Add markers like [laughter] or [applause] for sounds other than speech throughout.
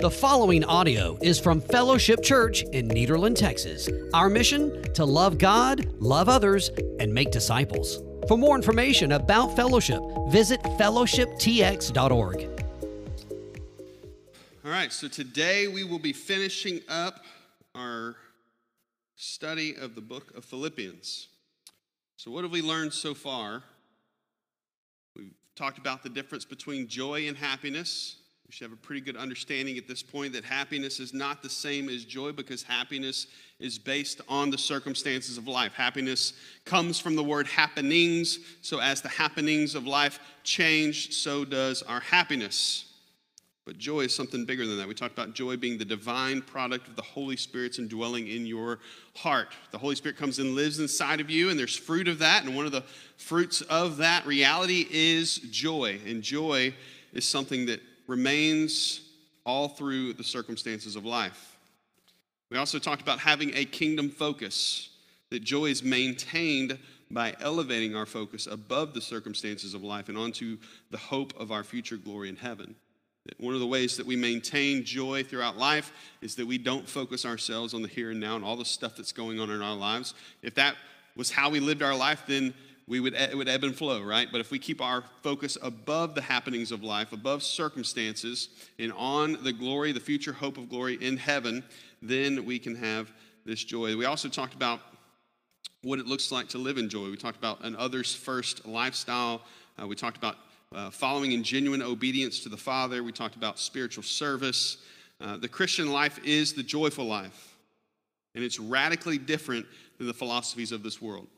The following audio is from Fellowship Church in Nederland, Texas. Our mission to love God, love others, and make disciples. For more information about Fellowship, visit fellowshiptx.org. All right, so today we will be finishing up our study of the book of Philippians. So, what have we learned so far? We've talked about the difference between joy and happiness. We should have a pretty good understanding at this point that happiness is not the same as joy because happiness is based on the circumstances of life. Happiness comes from the word happenings. So, as the happenings of life change, so does our happiness. But joy is something bigger than that. We talked about joy being the divine product of the Holy Spirit's indwelling in your heart. The Holy Spirit comes and lives inside of you, and there's fruit of that. And one of the fruits of that reality is joy. And joy is something that remains all through the circumstances of life. We also talked about having a kingdom focus, that joy is maintained by elevating our focus above the circumstances of life and onto the hope of our future glory in heaven. One of the ways that we maintain joy throughout life is that we don't focus ourselves on the here and now and all the stuff that's going on in our lives. If that was how we lived our life, then we would, it would ebb and flow, right? But if we keep our focus above the happenings of life, above circumstances, and on the glory, the future hope of glory in heaven, then we can have this joy. We also talked about what it looks like to live in joy. We talked about an others first lifestyle. Uh, we talked about uh, following in genuine obedience to the Father. We talked about spiritual service. Uh, the Christian life is the joyful life, and it's radically different than the philosophies of this world.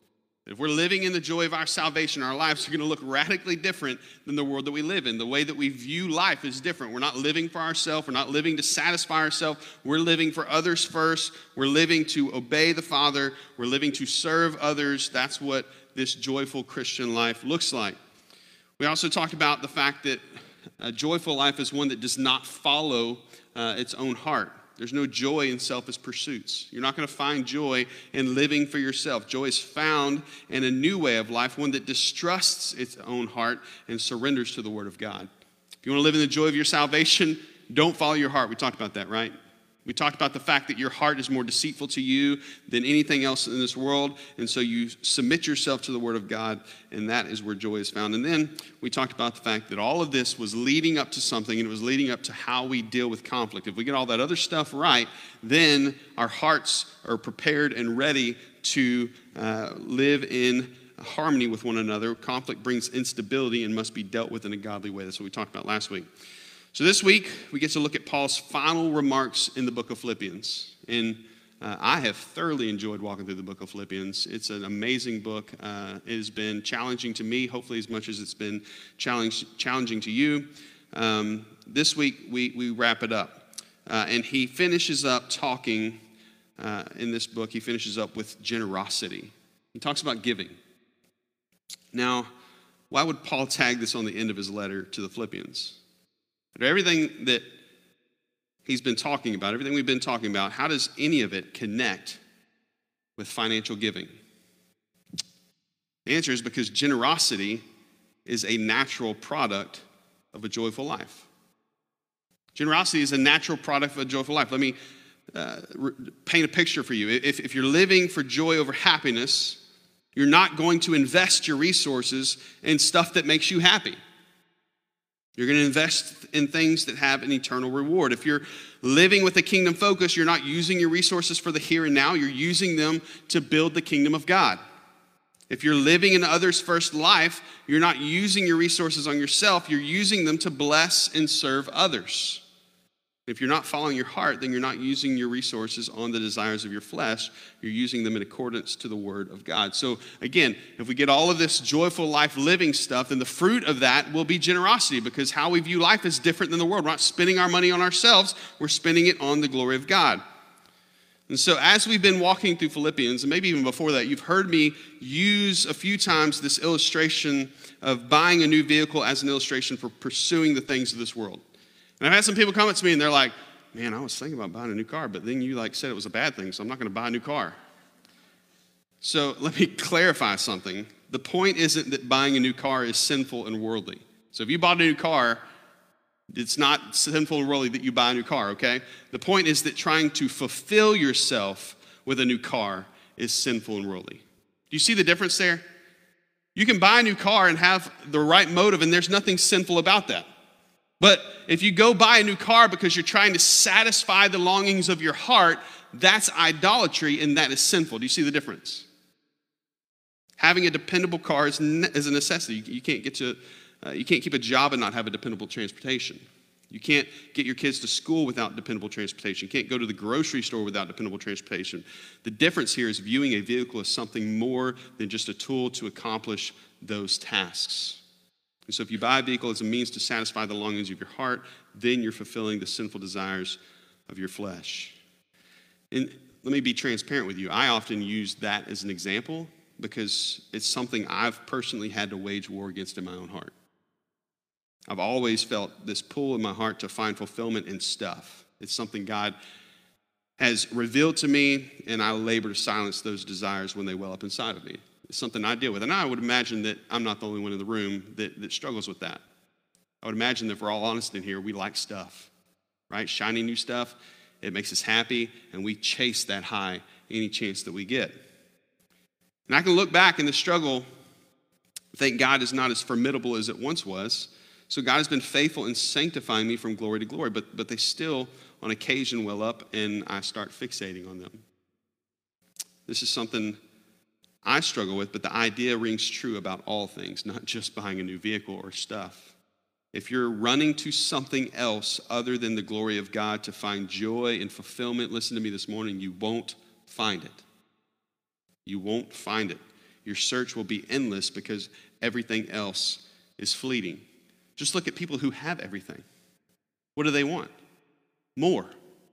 If we're living in the joy of our salvation, our lives are going to look radically different than the world that we live in. The way that we view life is different. We're not living for ourselves, we're not living to satisfy ourselves. We're living for others first. We're living to obey the Father, we're living to serve others. That's what this joyful Christian life looks like. We also talked about the fact that a joyful life is one that does not follow uh, its own heart. There's no joy in selfish pursuits. You're not going to find joy in living for yourself. Joy is found in a new way of life, one that distrusts its own heart and surrenders to the Word of God. If you want to live in the joy of your salvation, don't follow your heart. We talked about that, right? We talked about the fact that your heart is more deceitful to you than anything else in this world. And so you submit yourself to the Word of God, and that is where joy is found. And then we talked about the fact that all of this was leading up to something, and it was leading up to how we deal with conflict. If we get all that other stuff right, then our hearts are prepared and ready to uh, live in harmony with one another. Conflict brings instability and must be dealt with in a godly way. That's what we talked about last week. So this week, we get to look at Paul's final remarks in the book of Philippians. And uh, I have thoroughly enjoyed walking through the book of Philippians. It's an amazing book. Uh, it has been challenging to me, hopefully, as much as it's been challenge, challenging to you. Um, this week, we, we wrap it up. Uh, and he finishes up talking uh, in this book, he finishes up with generosity. He talks about giving. Now, why would Paul tag this on the end of his letter to the Philippians? Everything that he's been talking about, everything we've been talking about, how does any of it connect with financial giving? The answer is because generosity is a natural product of a joyful life. Generosity is a natural product of a joyful life. Let me uh, paint a picture for you. If, if you're living for joy over happiness, you're not going to invest your resources in stuff that makes you happy. You're going to invest in things that have an eternal reward. If you're living with a kingdom focus, you're not using your resources for the here and now, you're using them to build the kingdom of God. If you're living in others first life, you're not using your resources on yourself, you're using them to bless and serve others. If you're not following your heart, then you're not using your resources on the desires of your flesh. You're using them in accordance to the word of God. So, again, if we get all of this joyful life living stuff, then the fruit of that will be generosity because how we view life is different than the world. We're not spending our money on ourselves, we're spending it on the glory of God. And so, as we've been walking through Philippians, and maybe even before that, you've heard me use a few times this illustration of buying a new vehicle as an illustration for pursuing the things of this world. And I've had some people come up to me and they're like, man, I was thinking about buying a new car, but then you like said it was a bad thing, so I'm not going to buy a new car. So [laughs] let me clarify something. The point isn't that buying a new car is sinful and worldly. So if you bought a new car, It's not sinful and worldly that you buy a new car, okay? The point is that trying to fulfill yourself with a new car is sinful and worldly. Do you see the difference there? You can buy a new car and have the right motive, and there's nothing sinful about that. But if you go buy a new car because you're trying to satisfy the longings of your heart, that's idolatry and that is sinful. Do you see the difference? Having a dependable car is, is a necessity. You, can't get to, uh, you can't keep a job and not have a dependable transportation. You can't get your kids to school without dependable transportation. You can't go to the grocery store without dependable transportation. The difference here is viewing a vehicle as something more than just a tool to accomplish those tasks. And so if you buy a vehicle as a means to satisfy the longings of your heart, then you're fulfilling the sinful desires of your flesh. And let me be transparent with you. I often use that as an example because it's something I've personally had to wage war against in my own heart. I've always felt this pull in my heart to find fulfillment in stuff. It's something God has revealed to me, and I labor to silence those desires when they well up inside of me. Something I deal with. And I would imagine that I'm not the only one in the room that, that struggles with that. I would imagine that if we're all honest in here, we like stuff, right? Shiny new stuff, it makes us happy, and we chase that high any chance that we get. And I can look back in the struggle, thank God is not as formidable as it once was. So God has been faithful in sanctifying me from glory to glory, but, but they still, on occasion, well up, and I start fixating on them. This is something I struggle with, but the idea rings true about all things, not just buying a new vehicle or stuff. If you're running to something else other than the glory of God to find joy and fulfillment, listen to me this morning, you won't find it. You won't find it. Your search will be endless because everything else is fleeting. Just look at people who have everything. What do they want? More,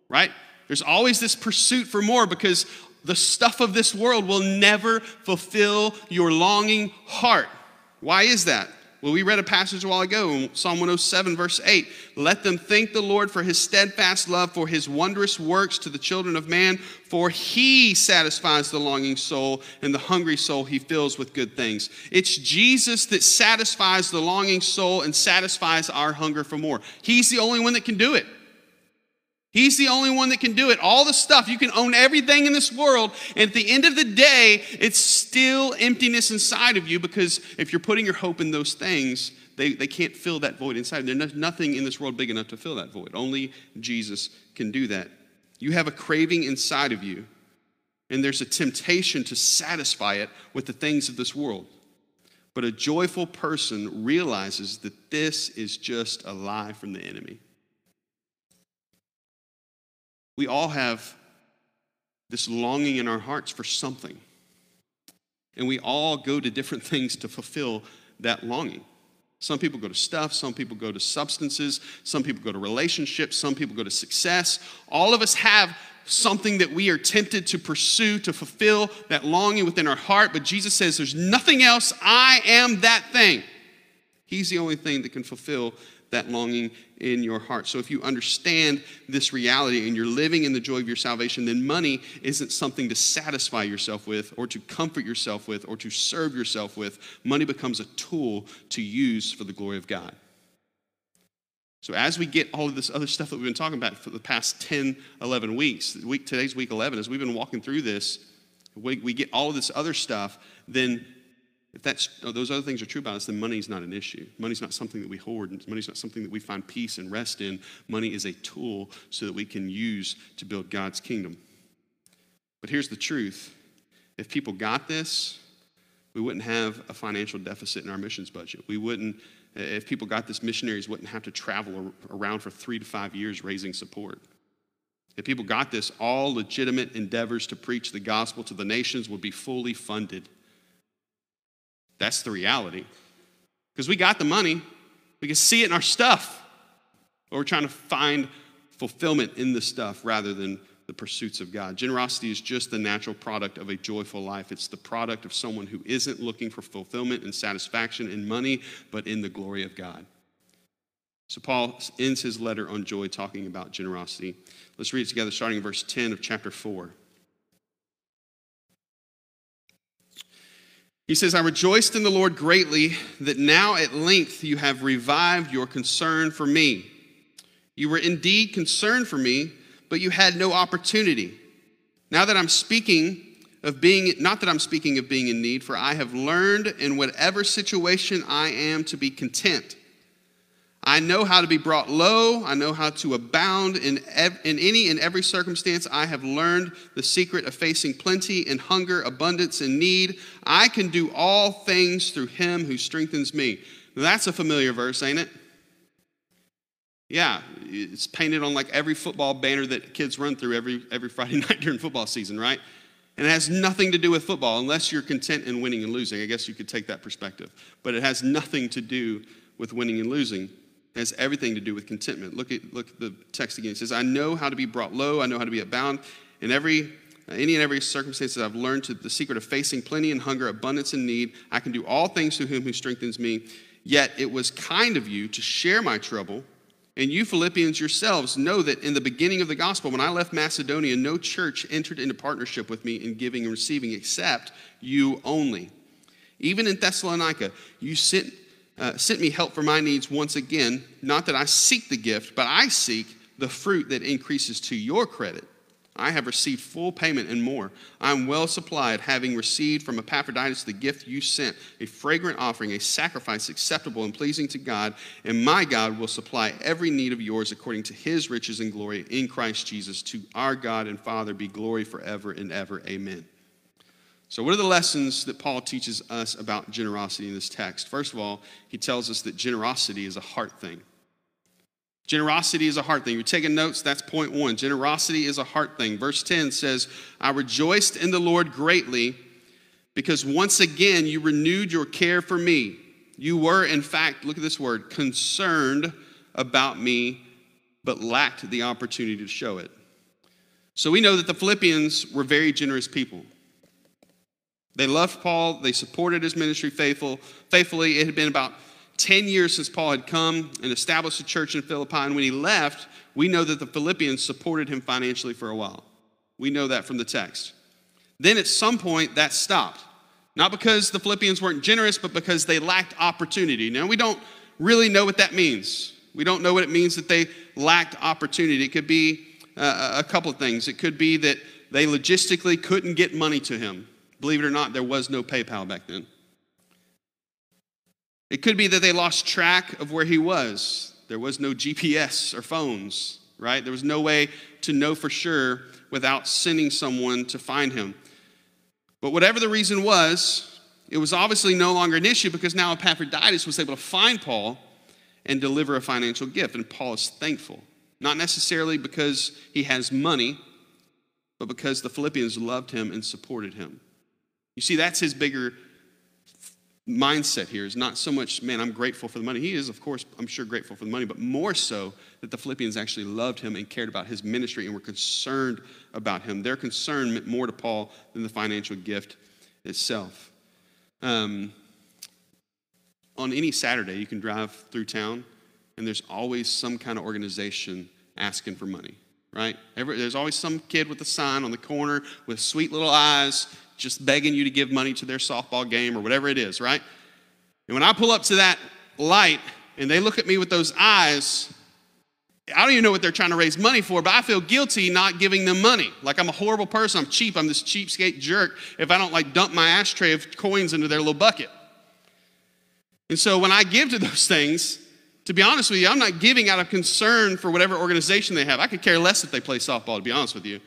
right? There's always this pursuit for more because the stuff of this world will never fulfill your longing heart. Why is that? Well, we read a passage a while ago Psalm 107, verse 8. Let them thank the Lord for his steadfast love, for his wondrous works to the children of man, for he satisfies the longing soul, and the hungry soul he fills with good things. It's Jesus that satisfies the longing soul and satisfies our hunger for more. He's the only one that can do it. He's the only one that can do it. All the stuff, you can own everything in this world, and at the end of the day, it's still emptiness inside of you because if you're putting your hope in those things, they, they can't fill that void inside. There's nothing in this world big enough to fill that void. Only Jesus can do that. You have a craving inside of you, and there's a temptation to satisfy it with the things of this world. But a joyful person realizes that this is just a lie from the enemy. We all have this longing in our hearts for something. And we all go to different [laughs] things to fulfill that longing. Some people go to stuff, some people go to substances, some people go to relationships, some people go to success. All of us have something that we are tempted to pursue to fulfill that longing within our heart, but Jesus says, There's nothing else. I am that thing. He's the only thing that can fulfill that longing in your heart. So if you understand this reality and you're living in the joy of your salvation, then money isn't something to satisfy yourself with or to comfort yourself with or to serve yourself with. Money becomes a tool to use for the glory of God. So as we get all of this other stuff that we've been talking about for the past 10, 11 weeks, week, today's week 11, as we've been walking through this, we, we get all of this other stuff, then if that's, oh, those other things are true about us, then money's not an issue. Money's not something that we hoard. Money's not something that we find peace and rest in. Money is a tool so that we can use to build God's kingdom. But here's the truth if people got this, we wouldn't have a financial deficit in our missions budget. We wouldn't, if people got this, missionaries wouldn't have to travel around for three to five years raising support. If people got this, all legitimate endeavors to preach the gospel to the nations would be fully funded. That's the reality. Because we got the money, we can see it in our stuff. But we're trying to find fulfillment in the stuff rather than the pursuits of God. Generosity is just the natural product of a joyful life. It's the product of someone who isn't looking for fulfillment and satisfaction in money, but in the glory of God. So Paul ends his letter on joy talking about generosity. Let's read it together, starting in verse 10 of chapter 4. He says, I rejoiced in the Lord greatly that now at length you have revived your concern for me. You were indeed concerned for me, but you had no opportunity. Now that I'm speaking of being, not that I'm speaking of being in need, for I have learned in whatever situation I am to be content. I know how to be brought low. I know how to abound in, ev- in any and every circumstance. I have learned the secret of facing plenty and hunger, abundance and need. I can do all things through him who strengthens me. That's a familiar verse, ain't it? Yeah, it's painted on like every football banner that kids run through every, every Friday [laughs] night during football season, right? And it has nothing to do with football unless you're content in winning and losing. I guess you could take that perspective. But it has nothing to do with winning and losing. Has everything to do with contentment. Look at, look at the text again. It says, I know how to be brought low, I know how to be abound. In every any and every circumstance that I've learned to the secret of facing plenty and hunger, abundance and need. I can do all things through him who strengthens me. Yet it was kind of you to share my trouble. And you Philippians yourselves know that in the beginning of the gospel, when I left Macedonia, no church entered into partnership with me in giving and receiving except you only. Even in Thessalonica, you sent uh, sent me help for my needs once again. Not that I seek the gift, but I seek the fruit that increases to your credit. I have received full payment and more. I am well supplied, having received from Epaphroditus the gift you sent, a fragrant offering, a sacrifice acceptable and pleasing to God. And my God will supply every need of yours according to his riches and glory in Christ Jesus. To our God and Father be glory forever and ever. Amen. So, what are the lessons that Paul teaches us about generosity in this text? First of all, he tells us that generosity is a heart thing. Generosity is a heart thing. You're taking notes, that's point one. Generosity is a heart thing. Verse 10 says, I rejoiced in the Lord greatly because once again you renewed your care for me. You were, in fact, look at this word, concerned about me, but lacked the opportunity to show it. So we know that the Philippians were very generous people. They loved Paul, they supported his ministry faithful, faithfully. It had been about 10 years since Paul had come and established a church in Philippi. And when he left, we know that the Philippians supported him financially for a while. We know that from the text. Then at some point, that stopped. Not because the Philippians weren't generous, but because they lacked opportunity. Now, we don't really know what that means. We don't know what it means that they lacked opportunity. It could be uh, a couple of things. It could be that they logistically couldn't get money to him. Believe it or not, there was no PayPal back then. It could be that they lost track of where he was. There was no GPS or phones, right? There was no way to know for sure without sending someone to find him. But whatever the reason was, it was obviously no longer an issue because now Epaphroditus was able to find Paul and deliver a financial gift. And Paul is thankful. Not necessarily because he has money, but because the Philippians loved him and supported him. You see, that's his bigger mindset here is not so much, man, I'm grateful for the money. He is, of course, I'm sure grateful for the money, but more so that the Philippians actually loved him and cared about his ministry and were concerned about him. Their concern meant more to Paul than the financial gift itself. Um, on any Saturday, you can drive through town, and there's always some kind of organization asking for money, right? Every, there's always some kid with a sign on the corner with sweet little eyes just begging you to give money to their softball game or whatever it is, right? And when I pull up to that light and they look at me with those eyes, I don't even know what they're trying to raise money for, but I feel guilty not giving them money. Like I'm a horrible person. I'm cheap. I'm this cheapskate jerk if I don't like dump my ashtray of coins into their little bucket. And so when I give to those [laughs] things, to be honest with you, I'm not giving out of concern for whatever organization they have. I could care less if they play softball, to be honest with you.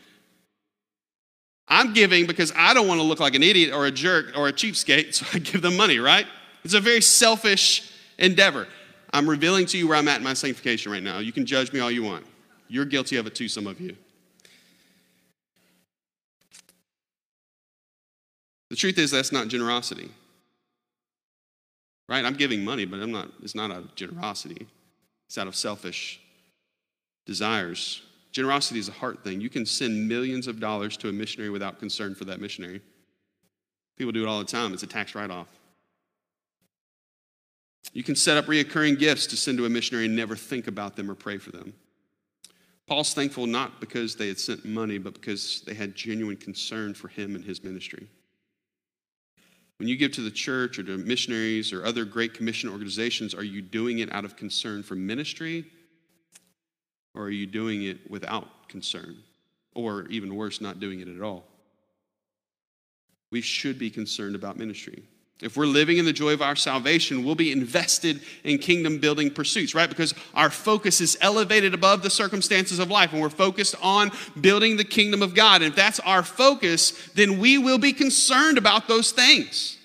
I'm giving because I don't want to look like an idiot or a jerk or a cheapskate, so I give them money, right? It's a very selfish endeavor. I'm revealing to you where I'm at in my sanctification right now. You can judge me all you want. You're guilty of it too, some of you. The truth is, that's not generosity. Right? I'm giving money, but I'm not, it's not out of generosity, it's out of selfish desires. Generosity is a heart thing. You can send millions of dollars to a missionary without concern for that missionary. People do it all the time, it's a tax write off. You can set up reoccurring gifts to send to a missionary and never think about them or pray for them. Paul's thankful not because they had sent money, but because they had genuine concern for him and his ministry. When you give to the church or to missionaries or other Great Commission organizations, are you doing it out of concern for ministry Or are you doing it without concern? Or even worse, not doing it at all? We should be concerned about ministry. If we're living in the joy of our salvation, we'll be invested in kingdom building pursuits, right? Because our focus is elevated above the circumstances of life and we're focused on building the kingdom of God. And if that's our focus, then we will be concerned about those things.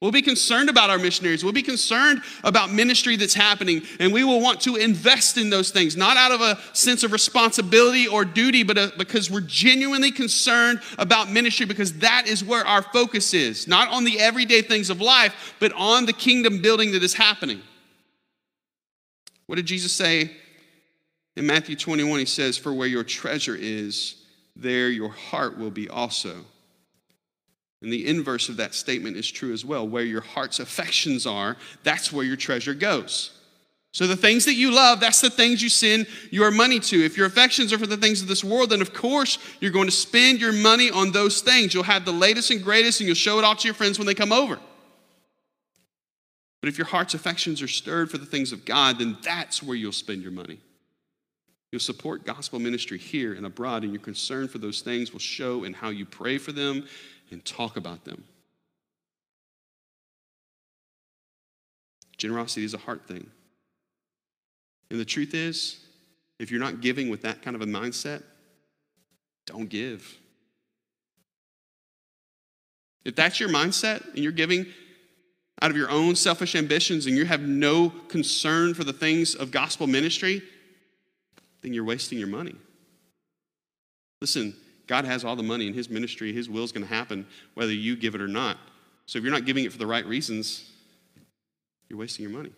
We'll be concerned about our missionaries. We'll be concerned about ministry that's happening, and we will want to invest in those things, not out of a sense of responsibility or duty, but uh, because we're genuinely concerned about ministry, because that is where our focus is, not on the everyday things of life, but on the kingdom building that is happening. What did Jesus say in Matthew 21? He says, For where your treasure is, there your heart will be also. And the inverse of that statement is true as well. Where your heart's affections are, that's where your treasure goes. So, the things that you love, that's the things you send your money to. If your affections are for the things of this world, then of course you're going to spend your money on those things. You'll have the latest and greatest, and you'll show it off to your friends when they come over. But if your heart's affections are stirred for the things of God, then that's where you'll spend your money. You'll support gospel ministry here and abroad, and your concern for those things will show in how you pray for them and talk about them. Generosity is a heart thing. And the truth is, if you're not giving with that kind of a mindset, don't give. If that's your mindset and you're giving out of your own selfish ambitions and you have no concern for the things of gospel ministry, then you're wasting your money. Listen, God has all the money in His ministry. His will is going to happen whether you give it or not. So if you're not giving it for the right reasons, you're wasting your money.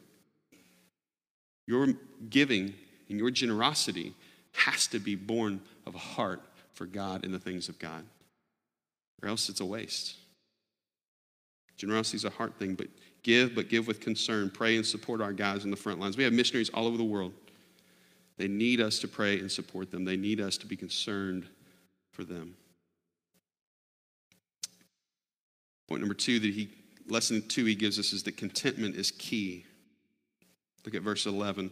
Your giving and your generosity has to be born of a heart for God and the things of God, or else it's a waste. Generosity is a heart thing, but give, but give with concern. Pray and support our guys in the front lines. We have missionaries all over the world. They need us to pray and support them, they need us to be concerned for them. Point number two that he, lesson two he gives us is that contentment is key. Look at verse 11.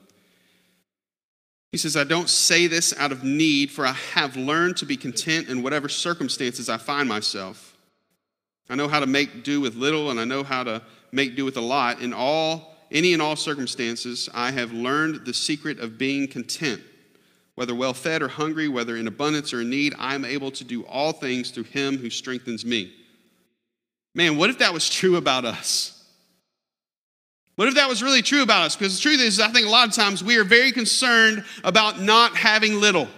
He says, I don't say this out of need, for I have learned to be content in whatever circumstances I find myself. I know how to make do with little, and I know how to make do with a lot. In all, any and all circumstances, I have learned the secret of being content. Whether well fed or hungry, whether in abundance or in need, I am able to do all things through him who strengthens me. Man, what if that was true about us? What if that was really true about us? Because the truth is, I think a lot of times we are very concerned about not having little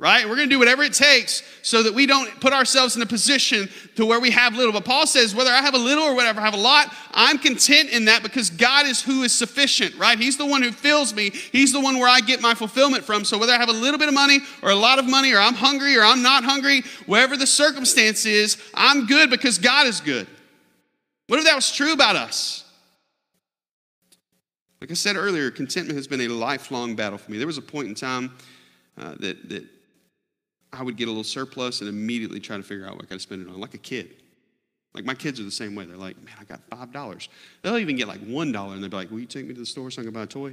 right? We're going to do whatever it takes so that we don't put ourselves in a position to where we have little. But Paul says, whether I have a little or whatever I have a lot, I'm content in that because God is who is sufficient, right? He's the one who fills me. He's the one where I get my fulfillment from. So whether I have a little bit of money or a lot of money or I'm hungry or I'm not hungry, wherever the circumstance is, I'm good because God is good. What if that was true about us? Like I said earlier, contentment has been a lifelong battle for me. There was a point in time uh, that, that I would get a little surplus and immediately try to figure out what I to spend it on, like a kid. Like my kids are the same way. They're like, man, I got five dollars. They'll even get like one dollar, and they'll be like, "Will you take me to the store so I can buy a toy?"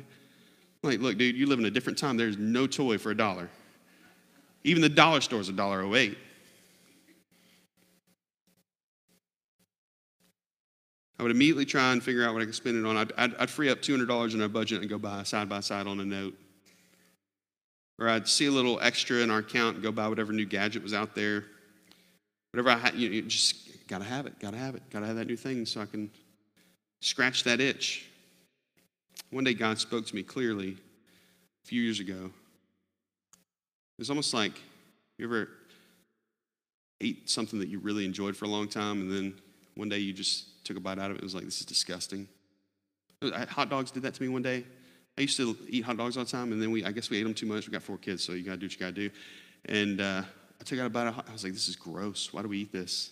I'm like, look, dude, you live in a different time. There's no toy for a dollar. Even the dollar store is a dollar oh eight. I would immediately try and figure out what I could spend it on. I'd, I'd, I'd free up $200 in our budget and go buy side by side on a note or I'd see a little extra in our account and go buy whatever new gadget was out there. Whatever I had, you, just gotta have it, gotta have it, gotta have that new thing so I can scratch that itch. One day God spoke to me clearly a few years ago. It was almost like you ever ate something that you really enjoyed for a long time and then one day you just took a bite out of it and it was like, this is disgusting. Uh, hot dogs did that to me one day. I used to eat hot dogs all the time, and then we, I guess we ate them too much. We got four kids, so you gotta do what you gotta do. And uh, I took out a bite. Of, I was like, "This is gross. Why do we eat this?"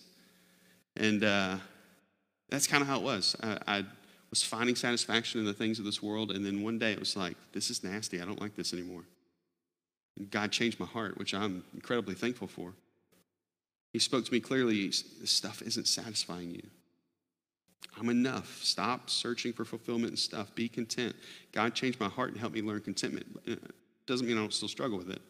And uh, that's kind of how it was. I, I, was finding satisfaction in the things of this world, and then one day it was like, "This is nasty. I don't like this anymore." And God changed my heart, which I'm incredibly thankful for. He spoke to me clearly. This stuff isn't satisfying you. I'm enough. Stop searching for fulfillment and stuff. Be content. God changed my heart and helped me learn contentment. Uh, doesn't mean I don't still struggle with it.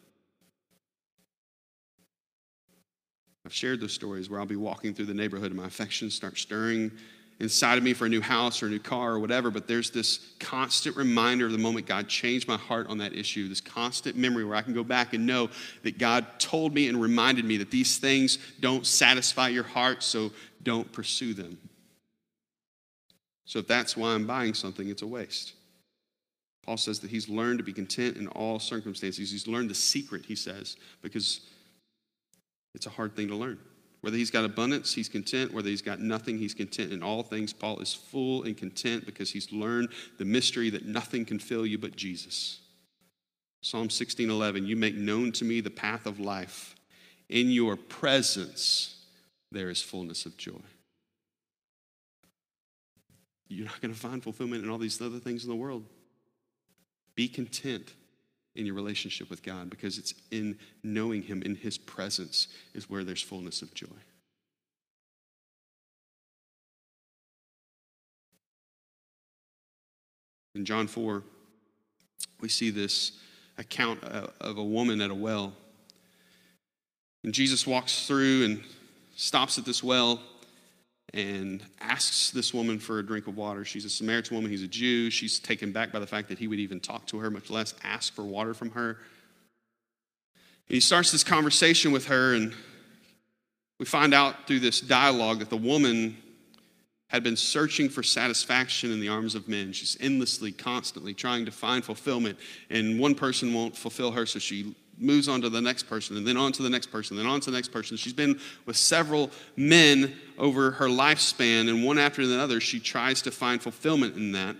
I've shared those stories where I'll be walking through the neighborhood and my affections start stirring inside of me for a new house or a new car or whatever, but there's this constant reminder of the moment God changed my heart on that issue, this constant memory where I can go back and know that God told me and reminded me that these things don't satisfy your heart, so don't pursue them. So if that's why I'm buying something, it's a waste. Paul says that he's learned to be content in all circumstances. He's learned the secret, he says, because it's a hard thing to learn. Whether he's got abundance, he's content. Whether he's got nothing, he's content. In all things, Paul is full and content because he's learned the mystery that nothing can fill you but Jesus. Psalm 16:11, you make known to me the path of life. In your presence there is fullness of joy. You're not going to find fulfillment in all these other things in the world. Be content in your relationship with God because it's in knowing Him, in His presence, is where there's fullness of joy. In John 4, we see this account of a woman at a well. And Jesus walks through and stops at this well and asks this woman for a drink of water. She's a Samaritan woman, he's a Jew. She's taken back by the fact that he would even talk to her, much less ask for water from her. And he starts this conversation with her, and we find out through this dialogue that the woman had been searching for satisfaction in the arms of men. She's endlessly, constantly trying to find fulfillment, and one person won't fulfill her, so she moves on to the next person, and then on to the next person, then on to the next person. She's been with several men over her lifespan, and one after another, she tries to find fulfillment in that.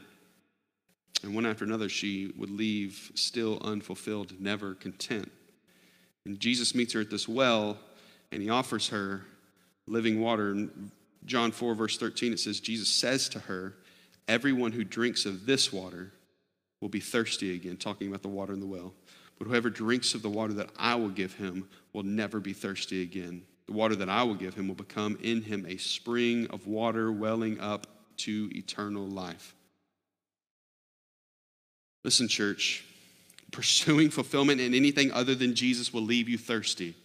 And one after another, she would leave still unfulfilled, never content. And Jesus meets her at this well, and he offers her living water. In John 4, verse 13, it says, Jesus says to her, Everyone who drinks of this water will be thirsty again, talking about the water in the well. But whoever drinks of the water that I will give him will never be thirsty again. The water that I will give him will become in him a spring of water welling up to eternal life. Listen, church, [laughs] pursuing fulfillment in anything other than Jesus will leave you thirsty.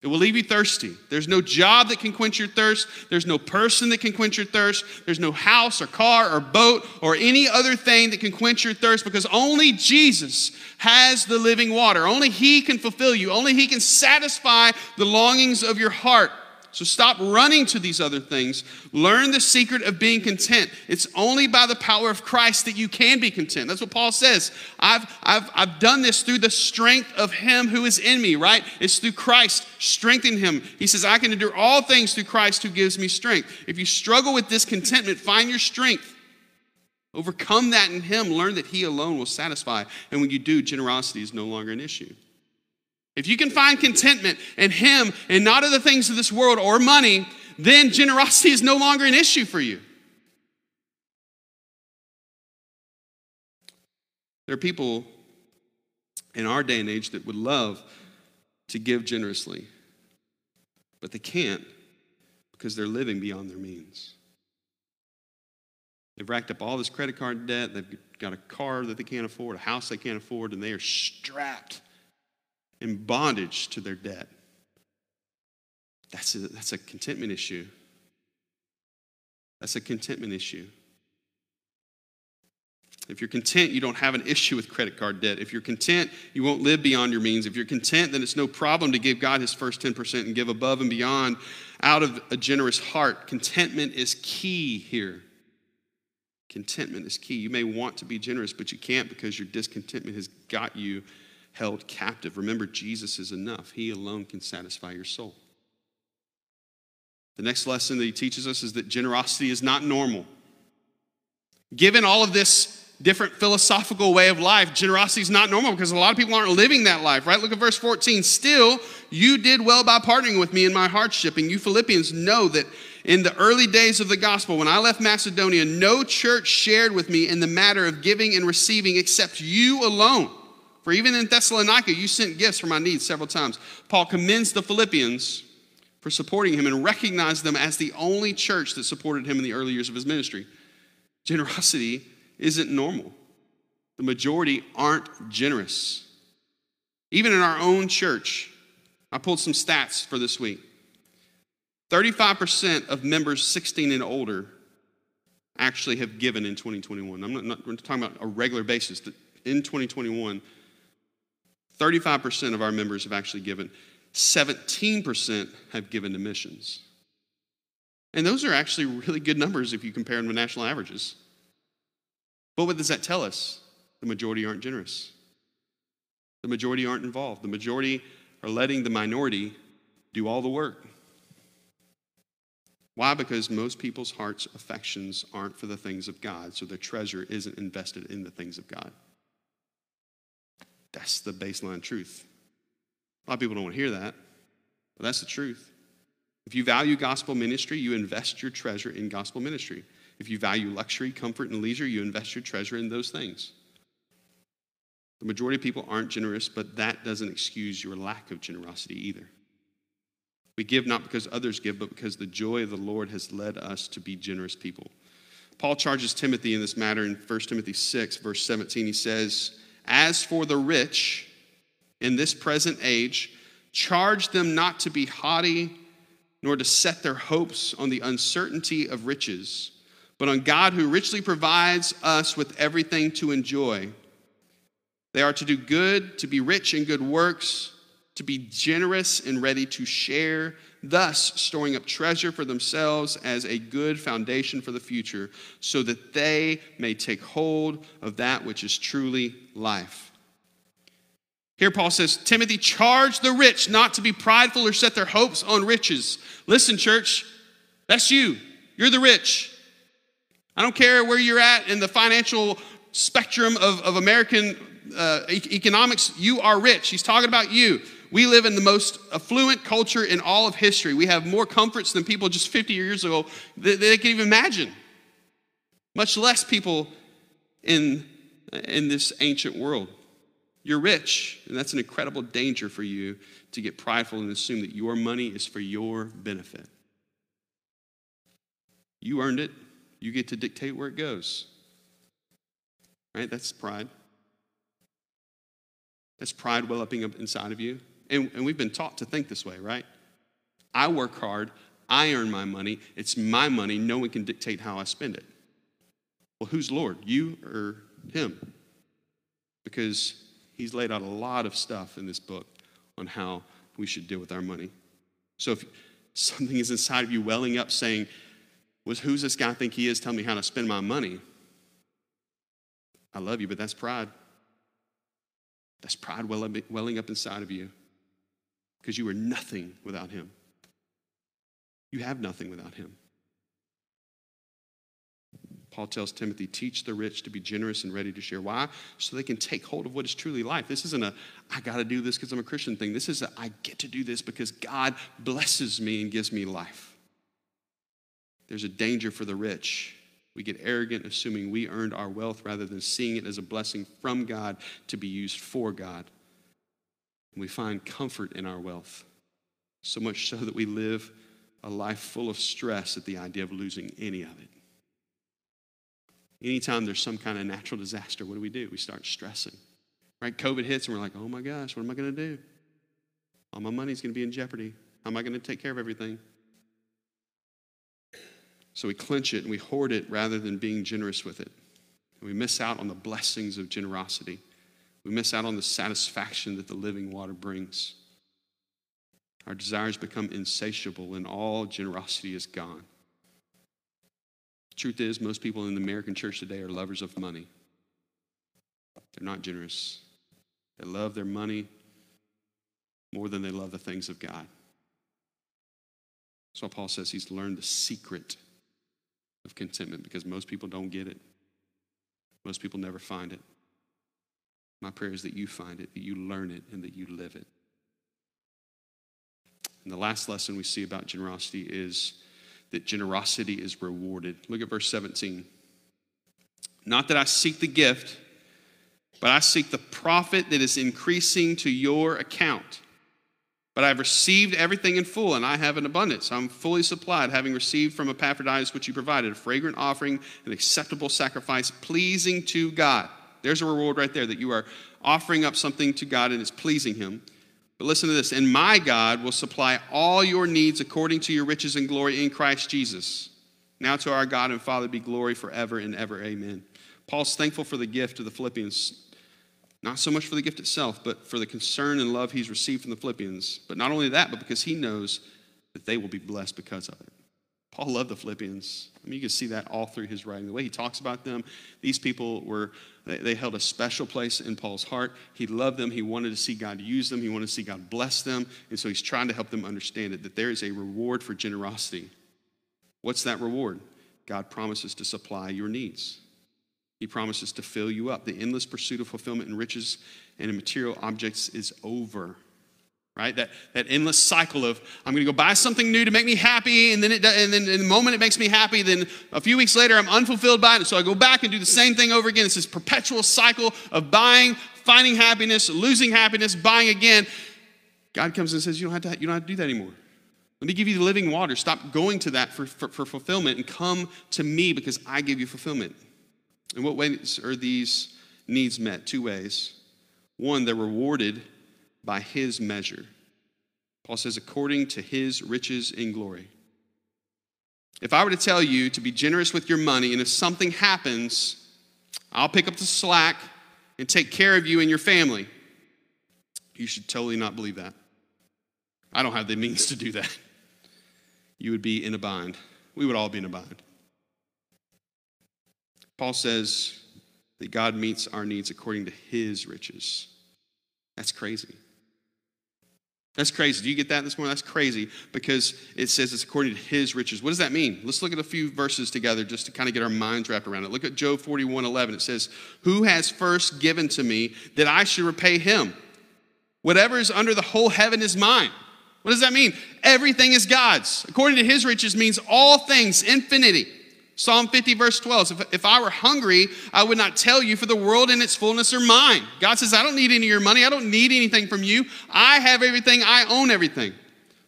It will leave you thirsty. There's no job that can quench your thirst. There's no person that can quench your thirst. There's no house or car or boat or any other thing that can quench your thirst because only Jesus has the living water. Only He can fulfill you. Only He can satisfy the longings of your heart. So stop running to these other things. Learn the secret of being content. It's only by the power of Christ that you can be content. That's what Paul says. I've, I've, I've done this through the strength of Him who is in me, right? It's through Christ. Strengthen Him. He says, I can endure all things through Christ who gives me strength. If you struggle with discontentment, find your strength. Overcome that in Him. Learn that He alone will satisfy. And when you do, generosity is no longer an issue. If you can find contentment in Him and not in the things of this world or money, then generosity is no longer an issue for you. There are people in our day and age that would love to give generously, but they can't because they're living beyond their means. They've racked up all this credit card debt, they've got a car that they can't afford, a house they can't afford, and they are strapped in bondage to their debt. That's a, that's a contentment issue. That's a contentment issue. If you're content, you don't have an issue with credit card debt. If you're content, you won't live beyond your means. If you're content, then it's no problem to give God his first 10% and give above and beyond out of a generous heart. Contentment is key here. Contentment is key. You may want to be generous, but you can't because your discontentment has got you held captive. Remember, Jesus is enough, He alone can satisfy your soul. The next lesson that He teaches us is that generosity is not normal. Given all of this different philosophical way of life, generosity is not normal because a lot of people aren't living that life, right? Look at verse 14. Still, you did well by partnering with me in my hardship. And you Philippians know that in the early days of the gospel, when I left Macedonia, no church shared with me in the matter of giving and receiving except you alone. For even in Thessalonica, you sent gifts for my needs several times. Paul commends the Philippians for supporting him and recognized them as the only church that supported him in the early years of his ministry. Generosity isn't normal. the majority aren't generous. Even in our own church, I pulled some stats for this week. 35% of members 16 and older actually have given in 2021. I'm not, not talking about a regular basis. In 2021, 35% of our members have actually given. 17% have given to missions. And those are actually really good numbers if you compare them to national averages. But what does that tell us? The majority aren't generous. The majority aren't involved. The majority are letting the minority do all the work. Why? Because most people's hearts' affections aren't for the things of God, so their treasure isn't invested in the things of God. That's the baseline truth. A lot of people don't want to hear that, but that's the truth. If you value gospel ministry, you invest your treasure in gospel ministry. If you value luxury, comfort, and leisure, you invest your treasure in those things. The majority of people aren't generous, but that doesn't excuse your lack of generosity either. We give not because others give, but because the joy of the Lord has led us to be generous people. Paul charges Timothy in this matter in 1 Timothy 6, verse 17. He says, As for the rich in this present age, charge them not to be haughty nor to set their hopes on the uncertainty of riches, but on God who richly provides us with everything to enjoy. They are to do good, to be rich in good works, to be generous and ready to share, thus storing up treasure for themselves as a good foundation for the future, so that they may take hold of that which is truly life. Here, Paul says, Timothy, charge the rich not to be prideful or set their hopes on riches. Listen, church, that's you. You're the rich. I don't care where you're at in the financial spectrum of, of American uh, economics, you are rich. He's talking about you. We live in the most affluent culture in all of history. We have more comforts than people just 50 years ago that they can even imagine, much less people in, in this ancient world. You're rich, and that's an incredible danger for you to get prideful and assume that your money is for your benefit. You earned it, you get to dictate where it goes. Right? That's pride. That's pride welling up inside of you. And, and we've been taught to think this way, right? I work hard, I earn my money, it's my money, no one can dictate how I spend it. Well, who's Lord, you or him? Because he's laid out a lot of stuff in this book on how we should deal with our money. So if [laughs] something is inside of you welling up saying, was who's this guy I think he is telling me how to spend my money? I love you, but that's pride. That's pride welling up inside of you because you are nothing without him. You have nothing without him. Paul tells Timothy, teach the rich to be generous and ready to share. Why? So they can take hold of what is truly life. This isn't a, I got to do this because I'm a Christian thing. This is a, I get to do this because God blesses me and gives me life. There's a danger for the rich. We get arrogant, assuming we earned our wealth rather than seeing it as a blessing from God to be used for God. We find comfort in our wealth, so much so that we live a life full of stress at the idea of losing any of it. Anytime there's some kind of natural disaster, what do we do? We start stressing. Right? COVID hits and we're like, oh my gosh, what am I going to do? All my money's going to be in jeopardy. How am I going to take care of everything? So we clench it and we hoard it rather than being generous with it. And we miss out on the blessings of generosity. We miss out on the satisfaction that the living water brings. Our desires become insatiable and all generosity is gone. Truth is, most people in the American church today are lovers of money. They're not generous. They love their money more than they love the things of God. So Paul says he's learned the secret of contentment because most people don't get it. Most people never find it. My prayer is that you find it, that you learn it, and that you live it. And the last lesson we see about generosity is that generosity is rewarded. Look at verse 17. Not that I seek the gift, but I seek the profit that is increasing to your account. But I've received everything in full, and I have an abundance. I'm fully supplied, having received from Epaphroditus which you provided, a fragrant offering, an acceptable sacrifice, pleasing to God. There's a reward right there that you are offering up something to God and it's pleasing Him. But listen to this and my God will supply all your needs according to your riches and glory in Christ Jesus. Now to our God and Father be glory forever and ever. Amen. Paul's thankful for the gift of the Philippians, not so much for the gift itself, but for the concern and love he's received from the Philippians. But not only that, but because he knows that they will be blessed because of it. Paul loved the Philippians. I mean, you can see that all through his writing. The way he talks about them, these people were, they, they, held a special place in Paul's heart. He loved them. He wanted to see God use them. He wanted to see God bless them. And so he's trying to help them understand it, that there is a reward for generosity. What's that reward? God promises to supply your needs. He promises to fill you up. The endless pursuit of fulfillment in riches and in material objects is over right? That, that endless cycle of I'm going to go buy something new to make me happy, and then, it, and then in the moment it makes me happy, then a few weeks later I'm unfulfilled by it, so I go back and do the same thing over again. It's this perpetual cycle of buying, finding happiness, losing happiness, buying again. God comes and says, You don't have to, you don't have to do that anymore. Let me give you the living water. Stop going to that for, for, for fulfillment and come to me because I give you fulfillment. In what ways are these needs met? Two ways. One, they're rewarded by his measure. Paul says, according to his riches in glory. If I were to tell you to be generous with your money, and if something happens, I'll pick up the slack and take care of you and your family, you should totally not believe that. I don't have the means to do that. You would be in a bind. We would all be in a bind. Paul says that God meets our needs according to his riches. That's crazy. That's crazy. Do you get that this morning? That's crazy because it says it's according to his riches. What does that mean? Let's look at a few verses together just to kind of get our minds wrapped around it. Look at Job 41 11. It says, Who has first given to me that I should repay him? Whatever is under the whole heaven is mine. What does that mean? Everything is God's. According to his riches means all things, infinity. Psalm 50, verse 12. If, if I were hungry, I would not tell you, for the world and its fullness are mine. God says, I don't need any of your money. I don't need anything from you. I have everything. I own everything.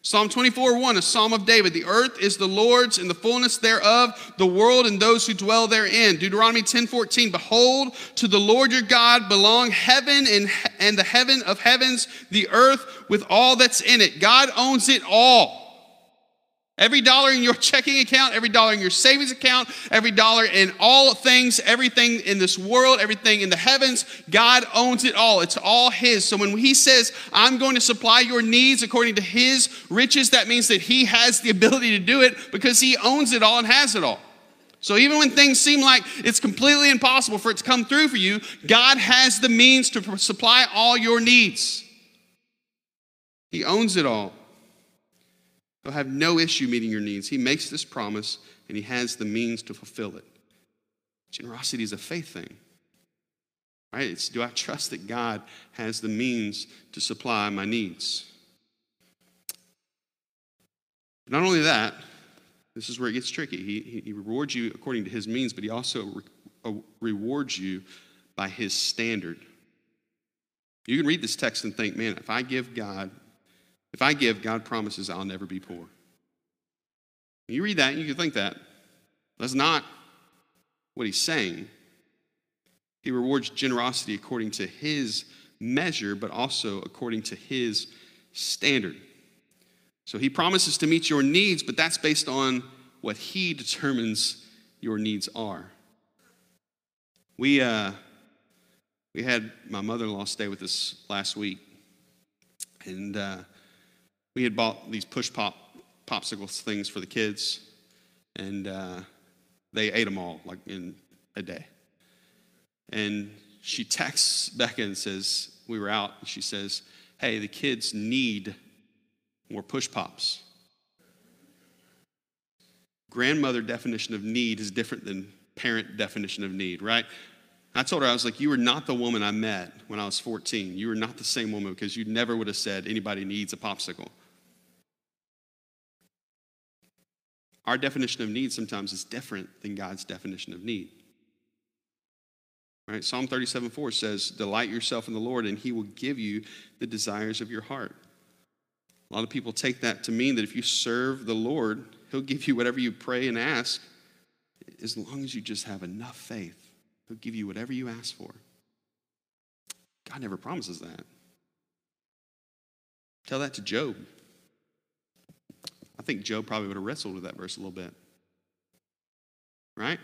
Psalm 24, 1, a psalm of David. The earth is the Lord's and the fullness thereof, the world and those who dwell therein. Deuteronomy 10, 14. Behold, to the Lord your God belong heaven and, and the heaven of heavens, the earth with all that's in it. God owns it all. Every dollar in your checking account, every dollar in your savings account, every dollar in all things, everything in this world, everything in the heavens, God owns it all. It's all His. So when He says, I'm going to supply your needs according to His riches, that means that He has the ability to do it because He owns it all and has it all. So even when things seem like it's completely impossible for it to come through for you, God has the means to supply all your needs. He owns it all. He'll have no issue meeting your needs. He makes this promise and he has the means to fulfill it. Generosity is a faith thing. Right? It's do I trust that God has the means to supply my needs? Not only that, this is where it gets tricky. He, he rewards you according to his means, but he also re, uh, rewards you by his standard. You can read this text and think, man, if I give God if I give, God promises I'll never be poor. You read that and you can think that. That's not what he's saying. He rewards generosity according to his measure, but also according to his standard. So he promises to meet your needs, but that's based on what he determines your needs are. We, uh, we had my mother in law stay with us last week, and uh, we had bought these push pop popsicles things for the kids, and uh, they ate them all like in a day. And she texts [laughs] Becca and says, We were out, and she says, Hey, the kids need more push pops. Grandmother definition of need is different than parent definition of need, right? I told her, I was like, You are not the woman I met when I was 14. You are not the same woman because you never would have said anybody needs a popsicle. Our definition of need sometimes is different than God's definition of need. Right? Psalm 37 4 says, Delight yourself in the Lord, and he will give you the desires of your heart. A lot of people take that to mean that if you serve the Lord, he'll give you whatever you pray and ask, as long as you just have enough faith. He'll give you whatever you ask for. God never promises that. Tell that to Job. I think Job probably would have wrestled with that verse a little bit. Right?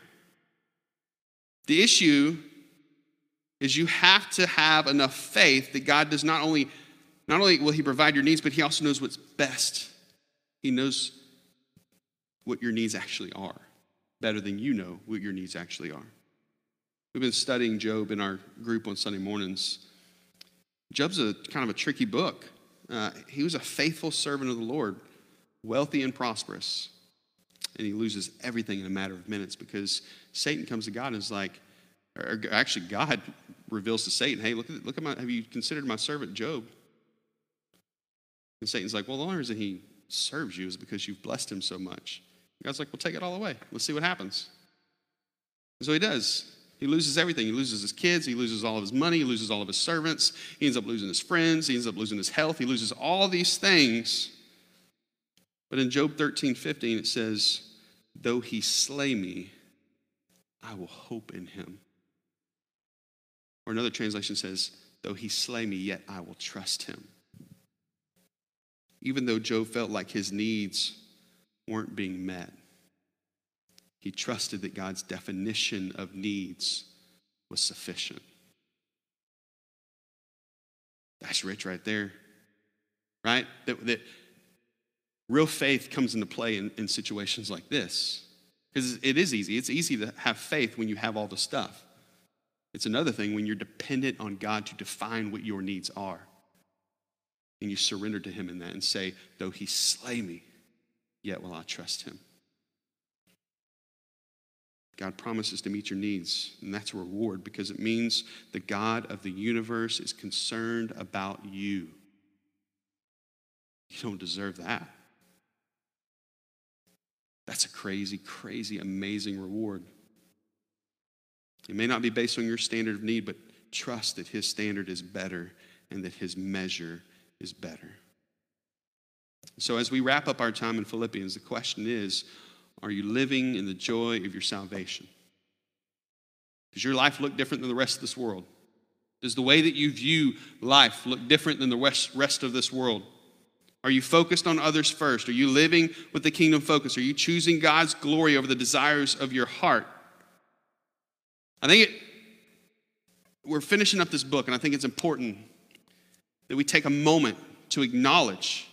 The issue is you have to have enough faith that God does not only not only will he provide your needs, but he also knows what's best. He knows what your needs actually are better than you know what your needs actually are. We've been studying Job in our group on Sunday mornings. Job's a kind of a tricky book. Uh, he was a faithful servant of the Lord, wealthy and prosperous, and he loses everything in a matter of minutes because Satan comes to God and is like, or actually, God reveals to Satan, "Hey, look at look at my. Have you considered my servant Job?" And Satan's like, "Well, the only reason he serves you is because you've blessed him so much." God's like, "Well, take it all away. Let's see what happens." And so he does. He loses everything. He loses his kids. He loses all of his money. He loses all of his servants. He ends up losing his friends. He ends up losing his health. He loses all these things. But in Job 13, 15, it says, Though he slay me, I will hope in him. Or another translation says, Though he slay me, yet I will trust him. Even though Job felt like his needs weren't being met, he trusted that God's definition of needs was sufficient. That's rich right there, right? That, that real faith comes into play in, in situations like this. Because it is easy. It's easy to have faith when you have all the stuff. It's another thing when you're dependent on God to define what your needs are. And you surrender to Him in that and say, Though He slay me, yet will I trust Him. God promises to meet your needs, and that's a reward because it means the God of the universe is concerned about you. You don't deserve that. That's a crazy, crazy, amazing reward. It may not be based on your standard of need, but trust that His standard is better and that His measure is better. So, as we wrap up our time in Philippians, the question is are you living in the joy of your salvation? Does your life look different than the rest of this world? Does the way that you view life look different than the rest of this world? Are you focused on others first? Are you living with the kingdom focus? Are you choosing God's glory over the desires of your heart? I think it, we're finishing up this book, and I think it's important that we take a moment to acknowledge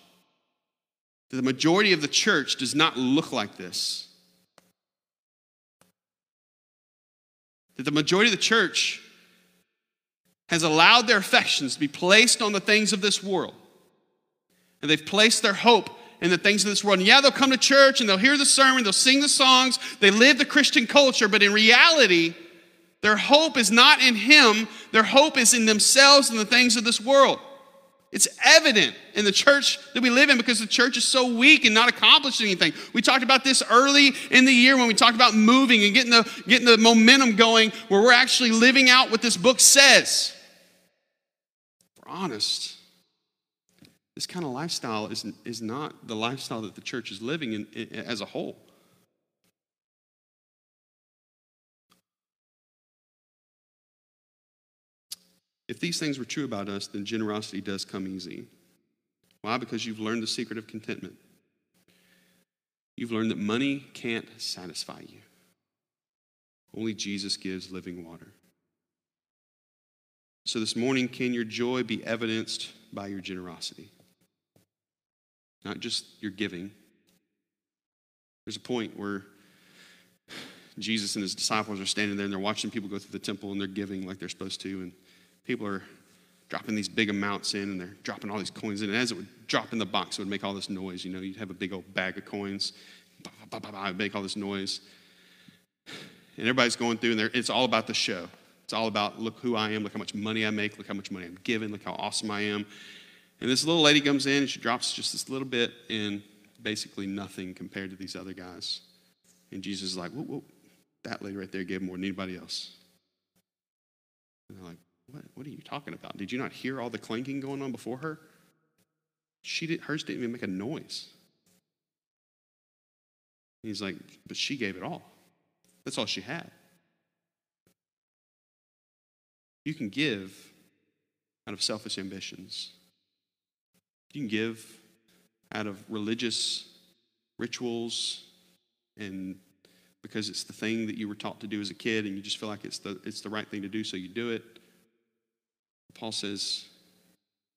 that the majority of the church does not look like this. That the majority of the church has allowed their affections to be placed on the things of this world. And they've placed their hope in the things of this world. And yeah, they'll come to church and they'll hear the sermon, they'll sing the songs, they live the Christian culture, but in reality, their hope is not in Him, their hope is in themselves and the things of this world. It's evident in the church that we live in because the church is so weak and not accomplishing anything. We talked about this early in the year when we talked about moving and getting the, getting the momentum going where we're actually living out what this book says. If we're honest. This kind of lifestyle is, is not the lifestyle that the church is living in, in as a whole. If these things were true about us, then generosity does come easy. Why? Because you've learned the secret of contentment. You've learned that money can't satisfy you. Only Jesus gives living water. So this morning, can your joy be evidenced by your generosity? Not just your giving. There's a point where Jesus and his disciples are standing there and they're watching people go through the temple and they're giving like they're supposed to. And people are dropping these big amounts in and they're dropping all these coins in. And as it would drop in the box, it would make all this noise. You know, you'd have a big old bag of coins, bah, bah, bah, bah, make all this noise. And everybody's going through, and it's all about the show. It's all about look who I am, look how much money I make, look how much money I'm giving, look how awesome I am. And this little lady comes in and she drops just this little bit in basically nothing compared to these other guys. And Jesus is like, whoa, whoa, that lady right there gave more than anybody else. And they're like, what, what are you talking about? Did you not hear all the clanking going on before her? She did, hers didn't even make a noise. he's like, but she gave it all. That's all she had. You can give out of selfish ambitions. You can give out of religious rituals and because it's the thing that you were taught to do as a kid and you just feel like it's the, it's the right thing to do, so you do it. Paul says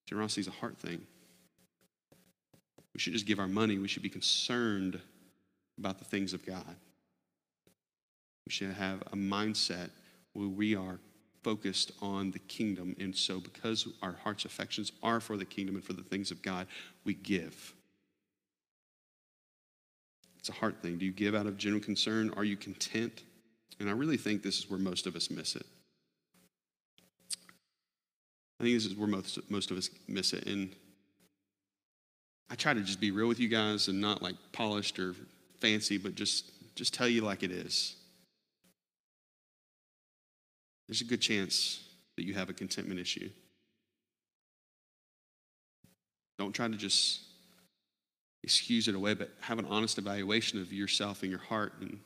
generosity is a heart thing. We should just give our money, we should be concerned about the things of God. We should have a mindset where we are focused on the kingdom. And so, because our heart's affections are for the kingdom and for the things of God, we give. It's a heart thing. Do you give out of genuine concern? Are you content? And I really think this is where most of us miss it. I think this is where most, most of us miss it. And I try to just be real with you guys and not like polished or fancy, but just, just tell you like it is. There's a good chance that you have a contentment issue. Don't try to just excuse it away, but have an honest evaluation of yourself and your heart and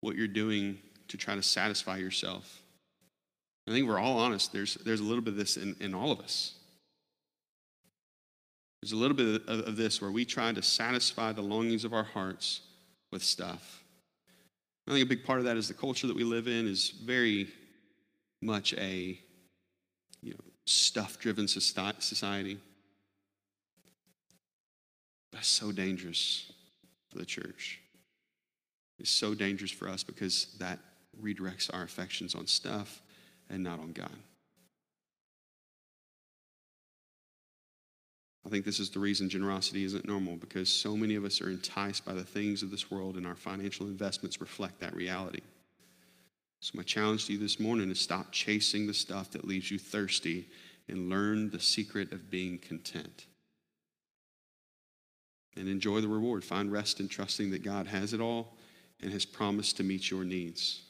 what you're doing to try to satisfy yourself. I think we're all honest. There's, there's a little bit of this in, in all of us. There's a little bit of, of this where we try to satisfy the longings of our hearts with stuff. I think a big part of that is the culture that we live in is very much a you know, stuff driven society. That's so dangerous for the church. It's so dangerous for us because that redirects our affections on stuff and not on God. I think this is the reason generosity isn't normal because so many of us are enticed by the things of this world and our financial investments reflect that reality. So, my challenge to you this morning is stop chasing the stuff that leaves you thirsty and learn the secret of being content. And enjoy the reward. Find rest in trusting that God has it all and has promised to meet your needs.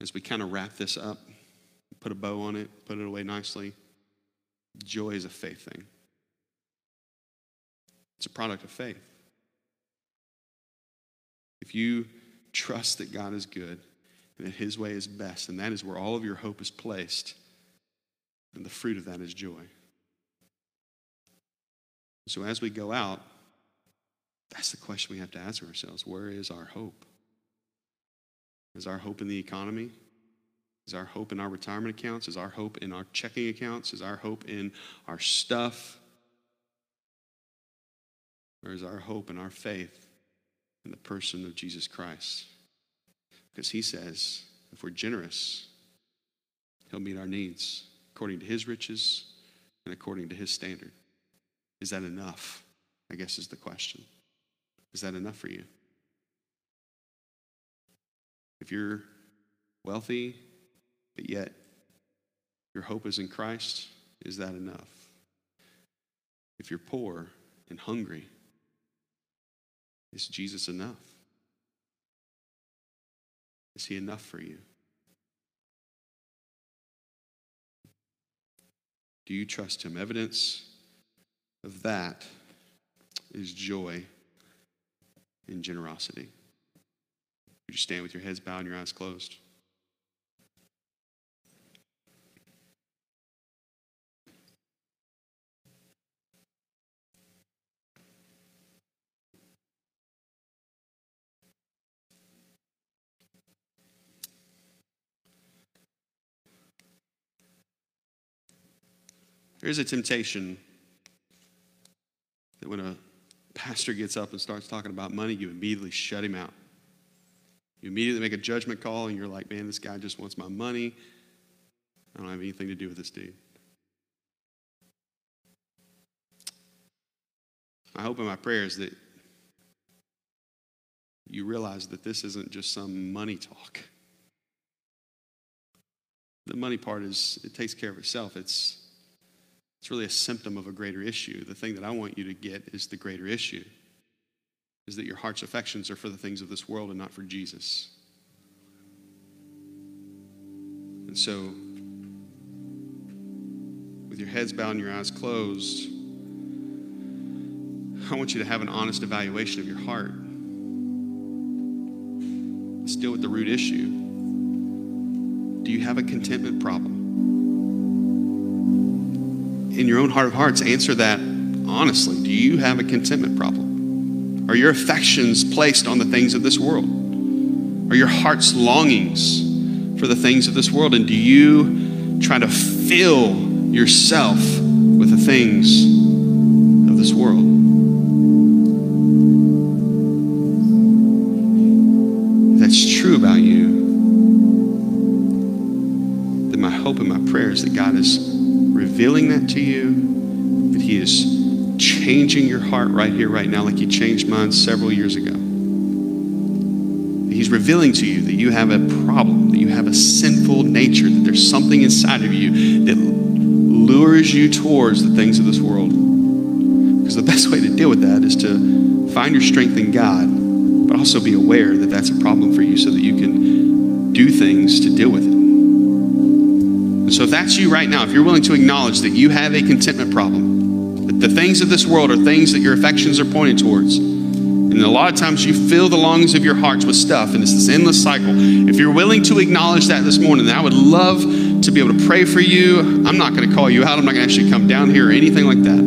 As we kind of wrap this up, put a bow on it, put it away nicely, joy is a faith thing. It's a product of faith. If you trust that God is good and that His way is best, and that is where all of your hope is placed, and the fruit of that is joy. So as we go out, that's the question we have to ask ourselves where is our hope? Is our hope in the economy? Is our hope in our retirement accounts? Is our hope in our checking accounts? Is our hope in our stuff? Or is our hope and our faith in the person of Jesus Christ? Because he says, if we're generous, he'll meet our needs according to his riches and according to his standard. Is that enough? I guess is the question. Is that enough for you? If you're wealthy, but yet your hope is in Christ, is that enough? If you're poor and hungry, is Jesus enough? Is he enough for you? Do you trust him? Evidence of that is joy and generosity. Would you stand with your heads bowed and your eyes closed? There's a temptation that when a pastor gets up and starts talking about money, you immediately shut him out. You immediately make a judgment call, and you're like, man, this guy just wants my money. I don't have anything to do with this dude. I hope in my prayers that you realize that this isn't just some money talk. The money part is, it takes care of itself. It's, it's really a symptom of a greater issue. The thing that I want you to get is the greater issue is that your heart's affections are for the things of this world and not for Jesus. And so, with your heads bowed and your eyes closed, I want you to have an honest evaluation of your heart. Let's deal with the root issue. Do you have a contentment problem? In your own heart of hearts, answer that honestly. Do you have a contentment problem? Are your affections placed on the things of this world? Are your heart's longings for the things of this world? And do you try to fill yourself with the things of this world? Changing your heart right here, right now, like He changed mine several years ago. He's revealing to you that you have a problem, that you have a sinful nature, that there's something inside of you that lures you towards the things of this world. Because the best way to deal with that is to find your strength in God, but also be aware that that's a problem for you so that you can do things to deal with it. And so, if that's you right now, if you're willing to acknowledge that you have a contentment problem, the things of this world are things that your affections are pointed towards, and a lot of times you fill the lungs of your hearts with stuff, and it's this endless cycle. If you're willing to acknowledge that this morning, then I would love to be able to pray for you. I'm not going to call you out. I'm not going to actually come down here or anything like that.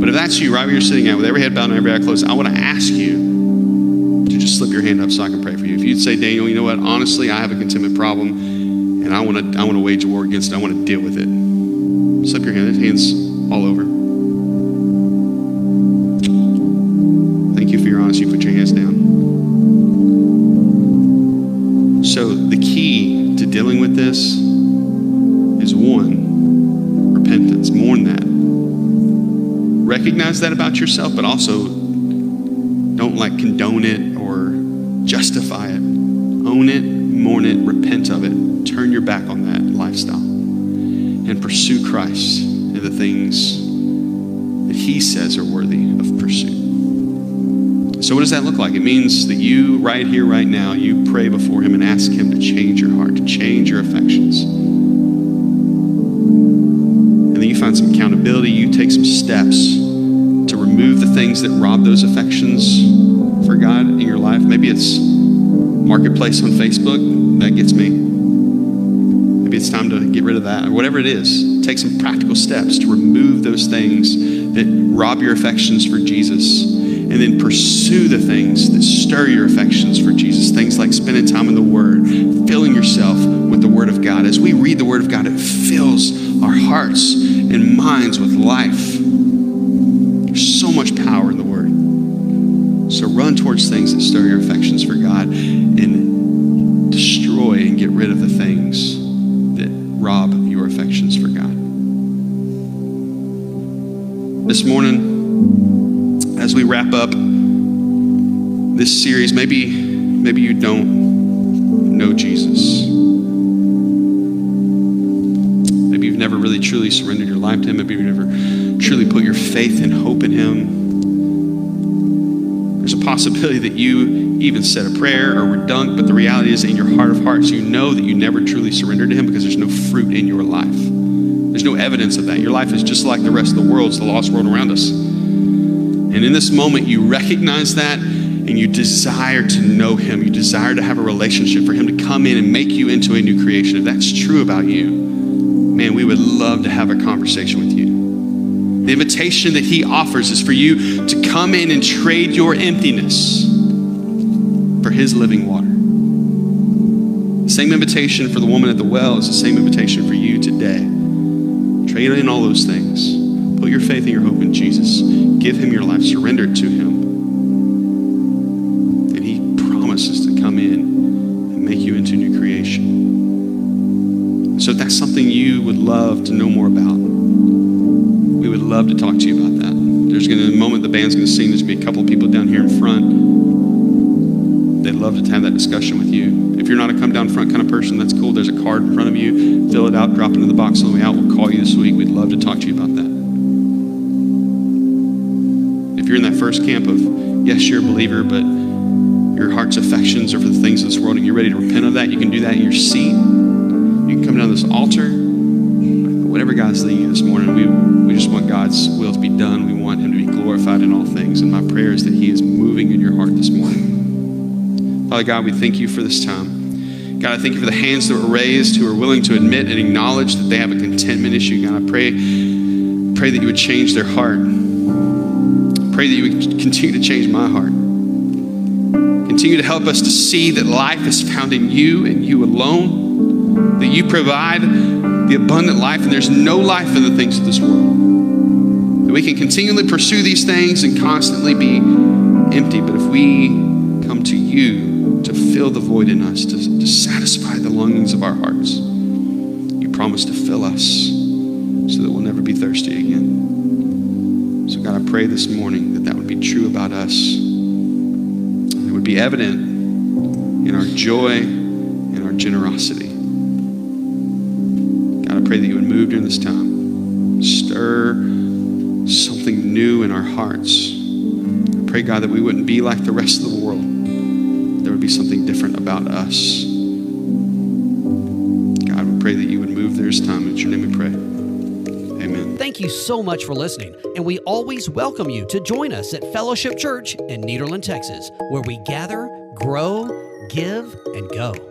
But if that's you, right where you're sitting at, with every head bowed and every eye closed, I want to ask you to just slip your hand up so I can pray for you. If you'd say, Daniel, you know what? Honestly, I have a contentment problem, and I want to I want to wage a war against it. I want to deal with it. Slip your hand. Hands all over. Hands down. So the key to dealing with this is one, repentance. Mourn that. Recognize that about yourself, but also don't like condone it or justify it. Own it, mourn it, repent of it. Turn your back on that lifestyle and pursue Christ and the things that He says are worthy. So, what does that look like? It means that you, right here, right now, you pray before Him and ask Him to change your heart, to change your affections. And then you find some accountability, you take some steps to remove the things that rob those affections for God in your life. Maybe it's marketplace on Facebook, that gets me. Maybe it's time to get rid of that, or whatever it is. Take some practical steps to remove those things that rob your affections for Jesus and then pursue the things that stir your affections for Jesus. Things like spending time in the Word, filling yourself with the Word of God. As we read the Word of God, it fills our hearts and minds with life. There's so much power in the Word. So run towards things that stir your affections for God and destroy and get rid of the things that rob your affections for God. This morning, as we wrap up this series, maybe maybe you don't know Jesus. Maybe you've never really truly surrendered your life to him. Maybe you've never truly put your faith and hope in him. There's a possibility that you even said a prayer or were dunked, but the reality is in your heart of hearts, you know that you never truly surrendered to him because there's no fruit in your life. There's no evidence of that. Your life is just like the rest of the world, it's the lost world around us. And in this moment, you recognize that and you desire to know Him. You desire to have a relationship for Him to come in and make you into a new creation. If that's true about you, man, we would love to have a conversation with you. The invitation that He offers is for you to come in and trade your emptiness for His living water. The same invitation for the woman at the well is the same invitation for you today. Trade in all those things. Put your faith and your hope in Jesus. Give him your life. Surrender to him. And he promises to come in and make you into new creation. So if that's something you would love to know more about, we would love to talk to you about that. There's going to, be a moment, the band's going to sing. There's going to be a couple of people down here in front. They'd love to have that discussion with you. If you're not a come down front kind of person, that's cool. There's a card in front of you. Fill it out, drop it in the box on the way out. We'll call you this week. We'd love to talk to you about that. You're in that first camp of, yes, you're a believer, but your heart's affections are for the things of this world and you're ready to repent of that, you can do that in your seat. You can come down to this altar. Whatever God's leading you this morning, we, we just want God's will to be done. We want Him to be glorified in all things. And my prayer is that He is moving in your heart this morning. Father God, we thank you for this time. God, I thank you for the hands that were raised who are willing to admit and acknowledge that they have a contentment issue. God, I pray pray that you would change their heart. Pray that you would continue to change my heart. Continue to help us to see that life is found in you and you alone, that you provide the abundant life, and there's no life in the things of this world. That we can continually pursue these things and constantly be empty, but if we come to you to fill the void in us, to, to satisfy the longings of our hearts, you promise to fill us so that we'll never be thirsty again. God, I pray this morning that that would be true about us It would be evident in our joy and our generosity. God, I pray that you would move during this time, stir something new in our hearts. I pray, God, that we wouldn't be like the rest of the world. There would be something different about us. Thank you so much for listening, and we always welcome you to join us at Fellowship Church in Nederland, Texas, where we gather, grow, give, and go.